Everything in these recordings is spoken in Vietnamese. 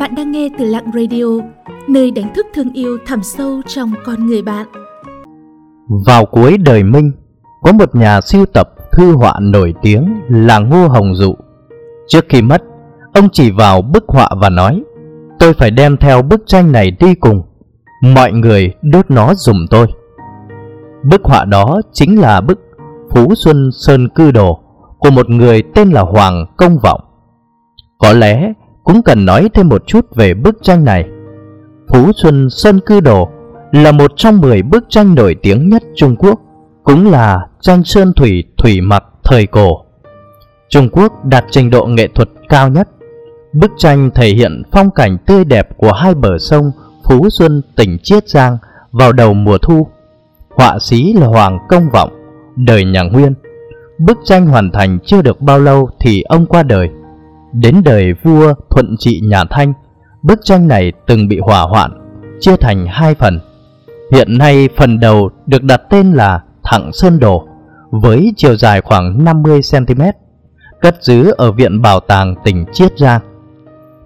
Bạn đang nghe từ Lặng Radio, nơi đánh thức thương yêu thẳm sâu trong con người bạn. Vào cuối đời Minh, có một nhà siêu tập thư họa nổi tiếng là Ngô Hồng Dụ. Trước khi mất, ông chỉ vào bức họa và nói Tôi phải đem theo bức tranh này đi cùng Mọi người đốt nó dùm tôi Bức họa đó chính là bức Phú Xuân Sơn Cư Đồ Của một người tên là Hoàng Công Vọng Có lẽ cũng cần nói thêm một chút về bức tranh này Phú Xuân Sơn Cư Đồ Là một trong 10 bức tranh nổi tiếng nhất Trung Quốc Cũng là tranh sơn thủy thủy mặc thời cổ Trung Quốc đạt trình độ nghệ thuật cao nhất Bức tranh thể hiện phong cảnh tươi đẹp của hai bờ sông Phú Xuân tỉnh Chiết Giang vào đầu mùa thu. Họa sĩ là Hoàng Công Vọng, đời nhà Nguyên. Bức tranh hoàn thành chưa được bao lâu thì ông qua đời. Đến đời vua Thuận Trị nhà Thanh, bức tranh này từng bị hỏa hoạn, chia thành hai phần. Hiện nay phần đầu được đặt tên là Thẳng Sơn Đồ, với chiều dài khoảng 50cm, cất giữ ở Viện Bảo tàng tỉnh Chiết Giang.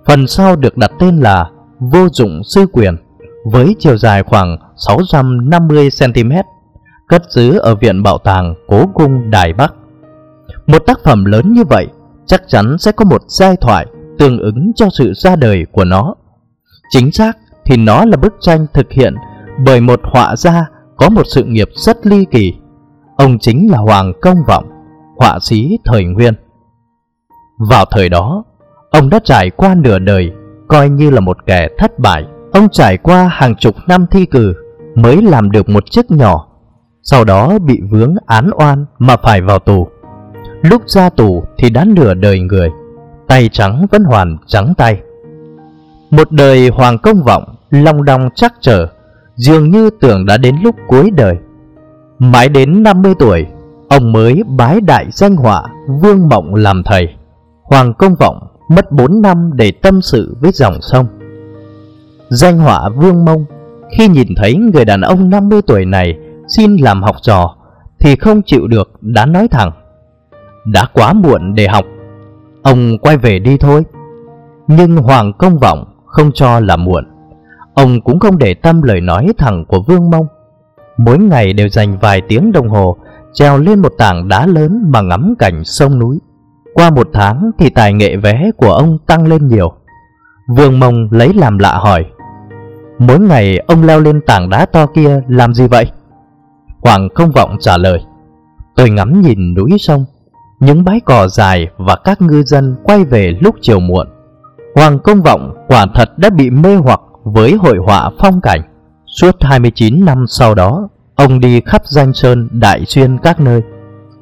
Phần sau được đặt tên là Vô dụng sư quyền với chiều dài khoảng 650cm, cất giữ ở Viện Bảo tàng Cố Cung Đài Bắc. Một tác phẩm lớn như vậy chắc chắn sẽ có một giai thoại tương ứng cho sự ra đời của nó. Chính xác thì nó là bức tranh thực hiện bởi một họa gia có một sự nghiệp rất ly kỳ. Ông chính là Hoàng Công Vọng, họa sĩ thời Nguyên. Vào thời đó, Ông đã trải qua nửa đời Coi như là một kẻ thất bại Ông trải qua hàng chục năm thi cử Mới làm được một chiếc nhỏ Sau đó bị vướng án oan Mà phải vào tù Lúc ra tù thì đã nửa đời người, Tay trắng vẫn hoàn trắng tay Một đời hoàng công vọng, Long đong chắc trở, Dường như tưởng đã đến lúc cuối đời Mãi đến 50 tuổi, Ông mới bái đại danh họa Vương Mộng làm thầy Hoàng công vọng mất 4 năm để tâm sự với dòng sông. Danh họa Vương Mông khi nhìn thấy người đàn ông 50 tuổi này xin làm học trò thì không chịu được, đã nói thẳng. Đã quá muộn để học, ông quay về đi thôi. Nhưng Hoàng Công Vọng không cho là muộn. Ông cũng không để tâm lời nói thẳng của Vương Mông. Mỗi ngày đều dành vài tiếng đồng hồ treo lên một tảng đá lớn mà ngắm cảnh sông núi. Qua một tháng thì tài nghệ vẽ của ông tăng lên nhiều Vương Mông lấy làm lạ hỏi Mỗi ngày ông leo lên tảng đá to kia làm gì vậy? Hoàng không vọng trả lời Tôi ngắm nhìn núi sông những bãi cỏ dài và các ngư dân quay về lúc chiều muộn. Hoàng công vọng quả thật đã bị mê hoặc với hội họa phong cảnh. Suốt 29 năm sau đó Ông đi khắp danh sơn đại xuyên các nơi.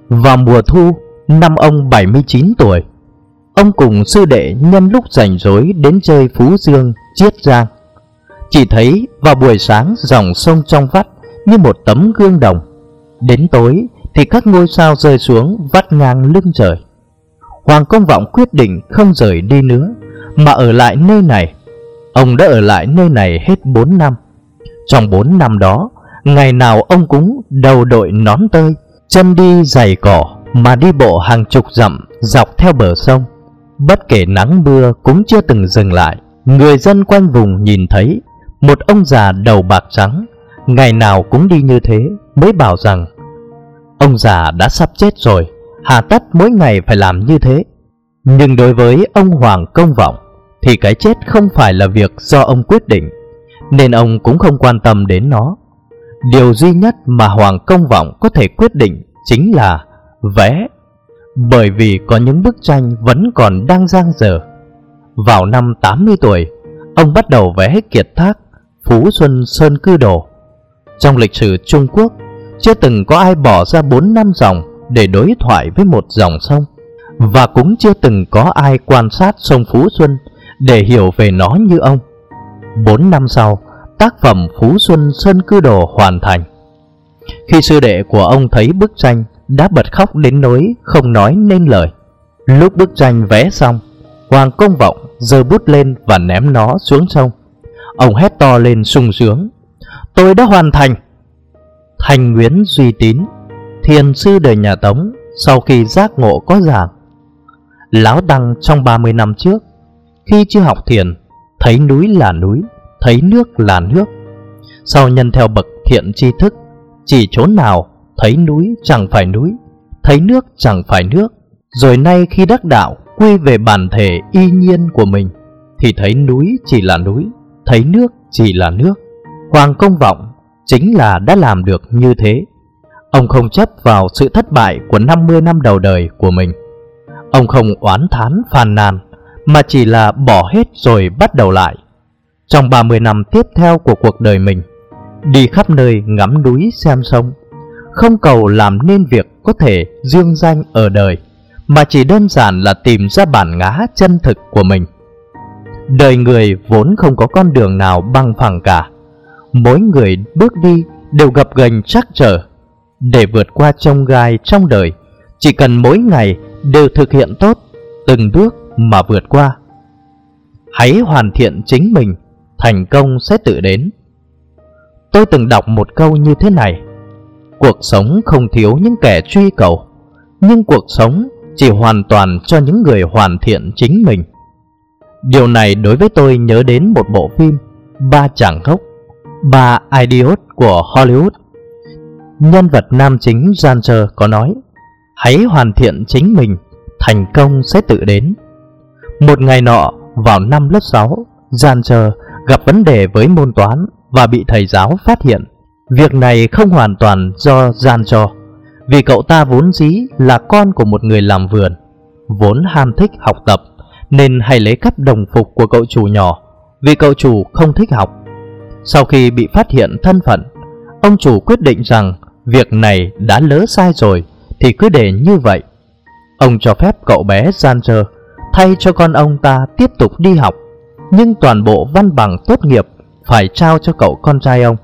Vào mùa thu Năm ông 79 tuổi Ông cùng sư đệ nhân lúc rảnh rỗi đến chơi Phú Dương, Chiết Giang. Chỉ thấy vào buổi sáng dòng sông trong vắt như một tấm gương đồng. Đến tối thì các ngôi sao rơi xuống vắt ngang lưng trời Hoàng Công Vọng quyết định không rời đi nữa Mà ở lại nơi này Ông đã ở lại nơi này hết 4 năm Trong 4 năm đó Ngày nào ông cũng đầu đội nón tơi Chân đi giày cỏ mà đi bộ hàng chục dặm dọc theo bờ sông. Bất kể nắng mưa cũng chưa từng dừng lại. Người dân quanh vùng nhìn thấy một ông già đầu bạc trắng, ngày nào cũng đi như thế mới bảo rằng ông già đã sắp chết rồi, hà tất mỗi ngày phải làm như thế. Nhưng đối với ông Hoàng Công Vọng thì cái chết không phải là việc do ông quyết định, nên ông cũng không quan tâm đến nó. Điều duy nhất mà Hoàng Công Vọng có thể quyết định chính là vẽ bởi vì có những bức tranh vẫn còn đang giang dở. Vào năm 80 tuổi, ông bắt đầu vẽ kiệt thác Phú Xuân Sơn Cư Đồ. Trong lịch sử Trung Quốc, chưa từng có ai bỏ ra 4 năm dòng để đối thoại với một dòng sông và cũng chưa từng có ai quan sát sông Phú Xuân để hiểu về nó như ông. 4 năm sau, tác phẩm Phú Xuân Sơn Cư Đồ hoàn thành. Khi sư đệ của ông thấy bức tranh đã bật khóc đến nỗi không nói nên lời. Lúc bức tranh vẽ xong, Hoàng Công Vọng giơ bút lên và ném nó xuống sông. Ông hét to lên sung sướng. Tôi đã hoàn thành. Thành Nguyễn Duy Tín, thiền sư đời nhà Tống sau khi giác ngộ có giảng. Láo đăng trong 30 năm trước, khi chưa học thiền, thấy núi là núi, thấy nước là nước. Sau nhân theo bậc thiện tri thức, chỉ chỗ nào thấy núi chẳng phải núi, thấy nước chẳng phải nước. Rồi nay khi đắc đạo quy về bản thể y nhiên của mình, thì thấy núi chỉ là núi, thấy nước chỉ là nước. Hoàng Công Vọng chính là đã làm được như thế. Ông không chấp vào sự thất bại của 50 năm đầu đời của mình. Ông không oán thán phàn nàn, mà chỉ là bỏ hết rồi bắt đầu lại. Trong 30 năm tiếp theo của cuộc đời mình, đi khắp nơi ngắm núi xem sông, không cầu làm nên việc có thể dương danh ở đời, mà chỉ đơn giản là tìm ra bản ngã chân thực của mình. Đời người vốn không có con đường nào bằng phẳng cả. Mỗi người bước đi đều gặp gành trắc trở. Để vượt qua trông gai trong đời, chỉ cần mỗi ngày đều thực hiện tốt, từng bước mà vượt qua. Hãy hoàn thiện chính mình, thành công sẽ tự đến. Tôi từng đọc một câu như thế này Cuộc sống không thiếu những kẻ truy cầu Nhưng cuộc sống chỉ hoàn toàn cho những người hoàn thiện chính mình Điều này đối với tôi nhớ đến một bộ phim Ba chàng gốc Ba Idiot của Hollywood Nhân vật nam chính Jancher có nói Hãy hoàn thiện chính mình Thành công sẽ tự đến Một ngày nọ vào năm lớp 6 Jancher gặp vấn đề với môn toán và bị thầy giáo phát hiện. Việc này không hoàn toàn do gian vì cậu ta vốn dĩ là con của một người làm vườn, vốn ham thích học tập, nên hay lấy cắp đồng phục của cậu chủ nhỏ, vì cậu chủ không thích học. Sau khi bị phát hiện thân phận, ông chủ quyết định rằng việc này đã lỡ sai rồi thì cứ để như vậy. Ông cho phép cậu bé gian trơ thay cho con ông ta tiếp tục đi học, nhưng toàn bộ văn bằng tốt nghiệp phải trao cho cậu con trai ông.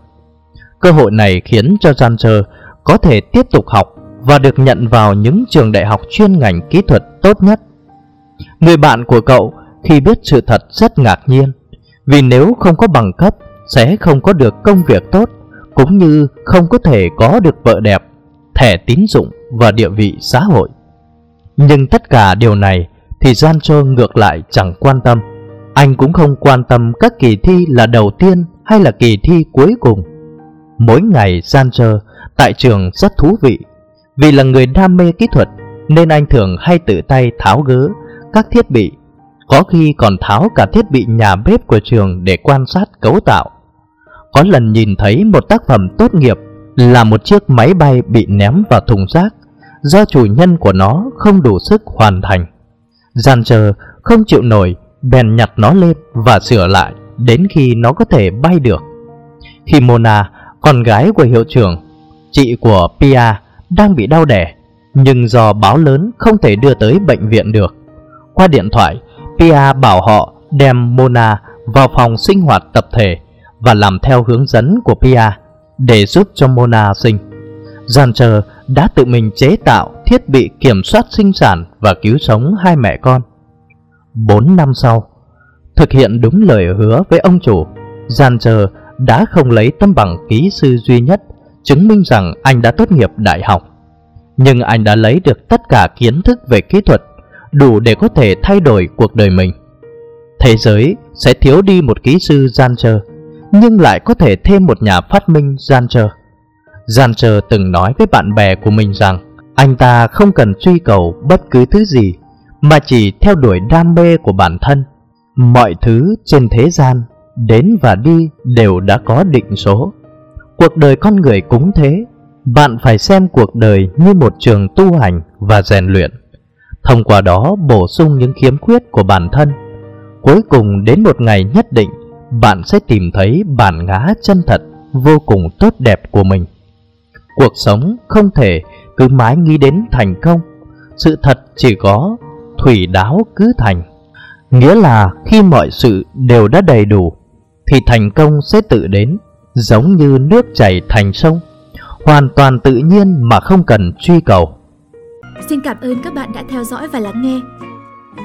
Cơ hội này khiến cho Jancher có thể tiếp tục học và được nhận vào những trường đại học chuyên ngành kỹ thuật tốt nhất. Người bạn của cậu khi biết sự thật rất ngạc nhiên, vì nếu không có bằng cấp sẽ không có được công việc tốt, cũng như không có thể có được vợ đẹp, thẻ tín dụng và địa vị xã hội. Nhưng tất cả điều này thì Jancho ngược lại chẳng quan tâm. Anh cũng không quan tâm các kỳ thi là đầu tiên hay là kỳ thi cuối cùng. Mỗi ngày gian chờ tại trường rất thú vị. Vì là người đam mê kỹ thuật nên anh thường hay tự tay tháo gỡ các thiết bị, có khi còn tháo cả thiết bị nhà bếp của trường để quan sát cấu tạo. Có lần nhìn thấy một tác phẩm tốt nghiệp là một chiếc máy bay bị ném vào thùng rác do chủ nhân của nó không đủ sức hoàn thành. Gian chờ không chịu nổi bèn nhặt nó lên và sửa lại đến khi nó có thể bay được. Khi Mona, con gái của hiệu trưởng, chị của Pia đang bị đau đẻ, nhưng do báo lớn không thể đưa tới bệnh viện được. Qua điện thoại, Pia bảo họ đem Mona vào phòng sinh hoạt tập thể và làm theo hướng dẫn của Pia để giúp cho Mona sinh. Giàn chờ đã tự mình chế tạo thiết bị kiểm soát sinh sản và cứu sống hai mẹ con. 4 năm sau, thực hiện đúng lời hứa với ông chủ, Gian chờ đã không lấy tấm bằng kỹ sư duy nhất chứng minh rằng anh đã tốt nghiệp đại học. Nhưng anh đã lấy được tất cả kiến thức về kỹ thuật đủ để có thể thay đổi cuộc đời mình. Thế giới sẽ thiếu đi một kỹ sư gian trơ, nhưng lại có thể thêm một nhà phát minh gian trơ. Gian trơ từng nói với bạn bè của mình rằng anh ta không cần truy cầu bất cứ thứ gì mà chỉ theo đuổi đam mê của bản thân. Mọi thứ trên thế gian đến và đi đều đã có định số. Cuộc đời con người cũng thế, bạn phải xem cuộc đời như một trường tu hành và rèn luyện. Thông qua đó bổ sung những khiếm khuyết của bản thân. Cuối cùng đến một ngày nhất định, bạn sẽ tìm thấy bản ngã chân thật vô cùng tốt đẹp của mình. Cuộc sống không thể cứ mãi nghĩ đến thành công. Sự thật chỉ có thủy đáo cứ thành Nghĩa là khi mọi sự đều đã đầy đủ, Thì thành công sẽ tự đến, Giống như nước chảy thành sông, Hoàn toàn tự nhiên mà không cần truy cầu Xin cảm ơn các bạn đã theo dõi và lắng nghe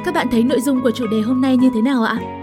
Các bạn thấy nội dung của chủ đề hôm nay như thế nào ạ?